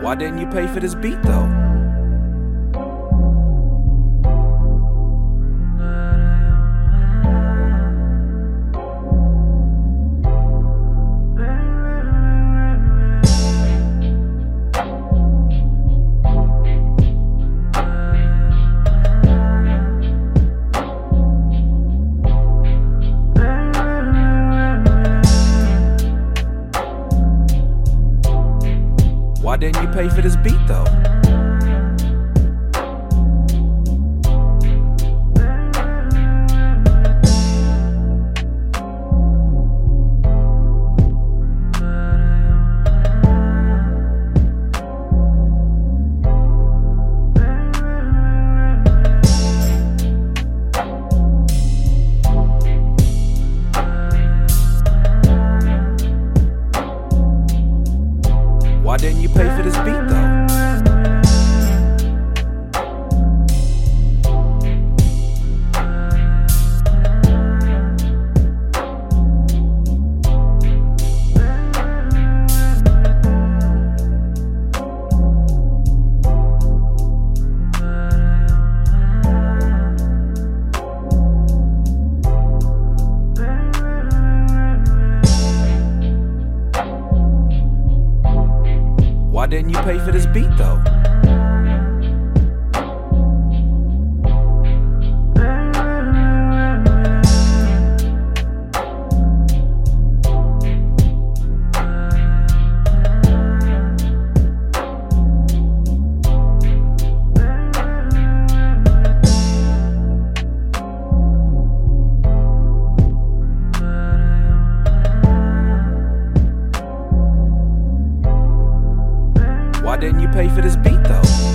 Why didn't you pay for this beat though? Didn't you pay for this beat though? Didn't you pay for this beat though? Why didn't you pay for this beat though? Didn't you pay for this beat though?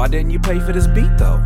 Why didn't you pay for this beat though?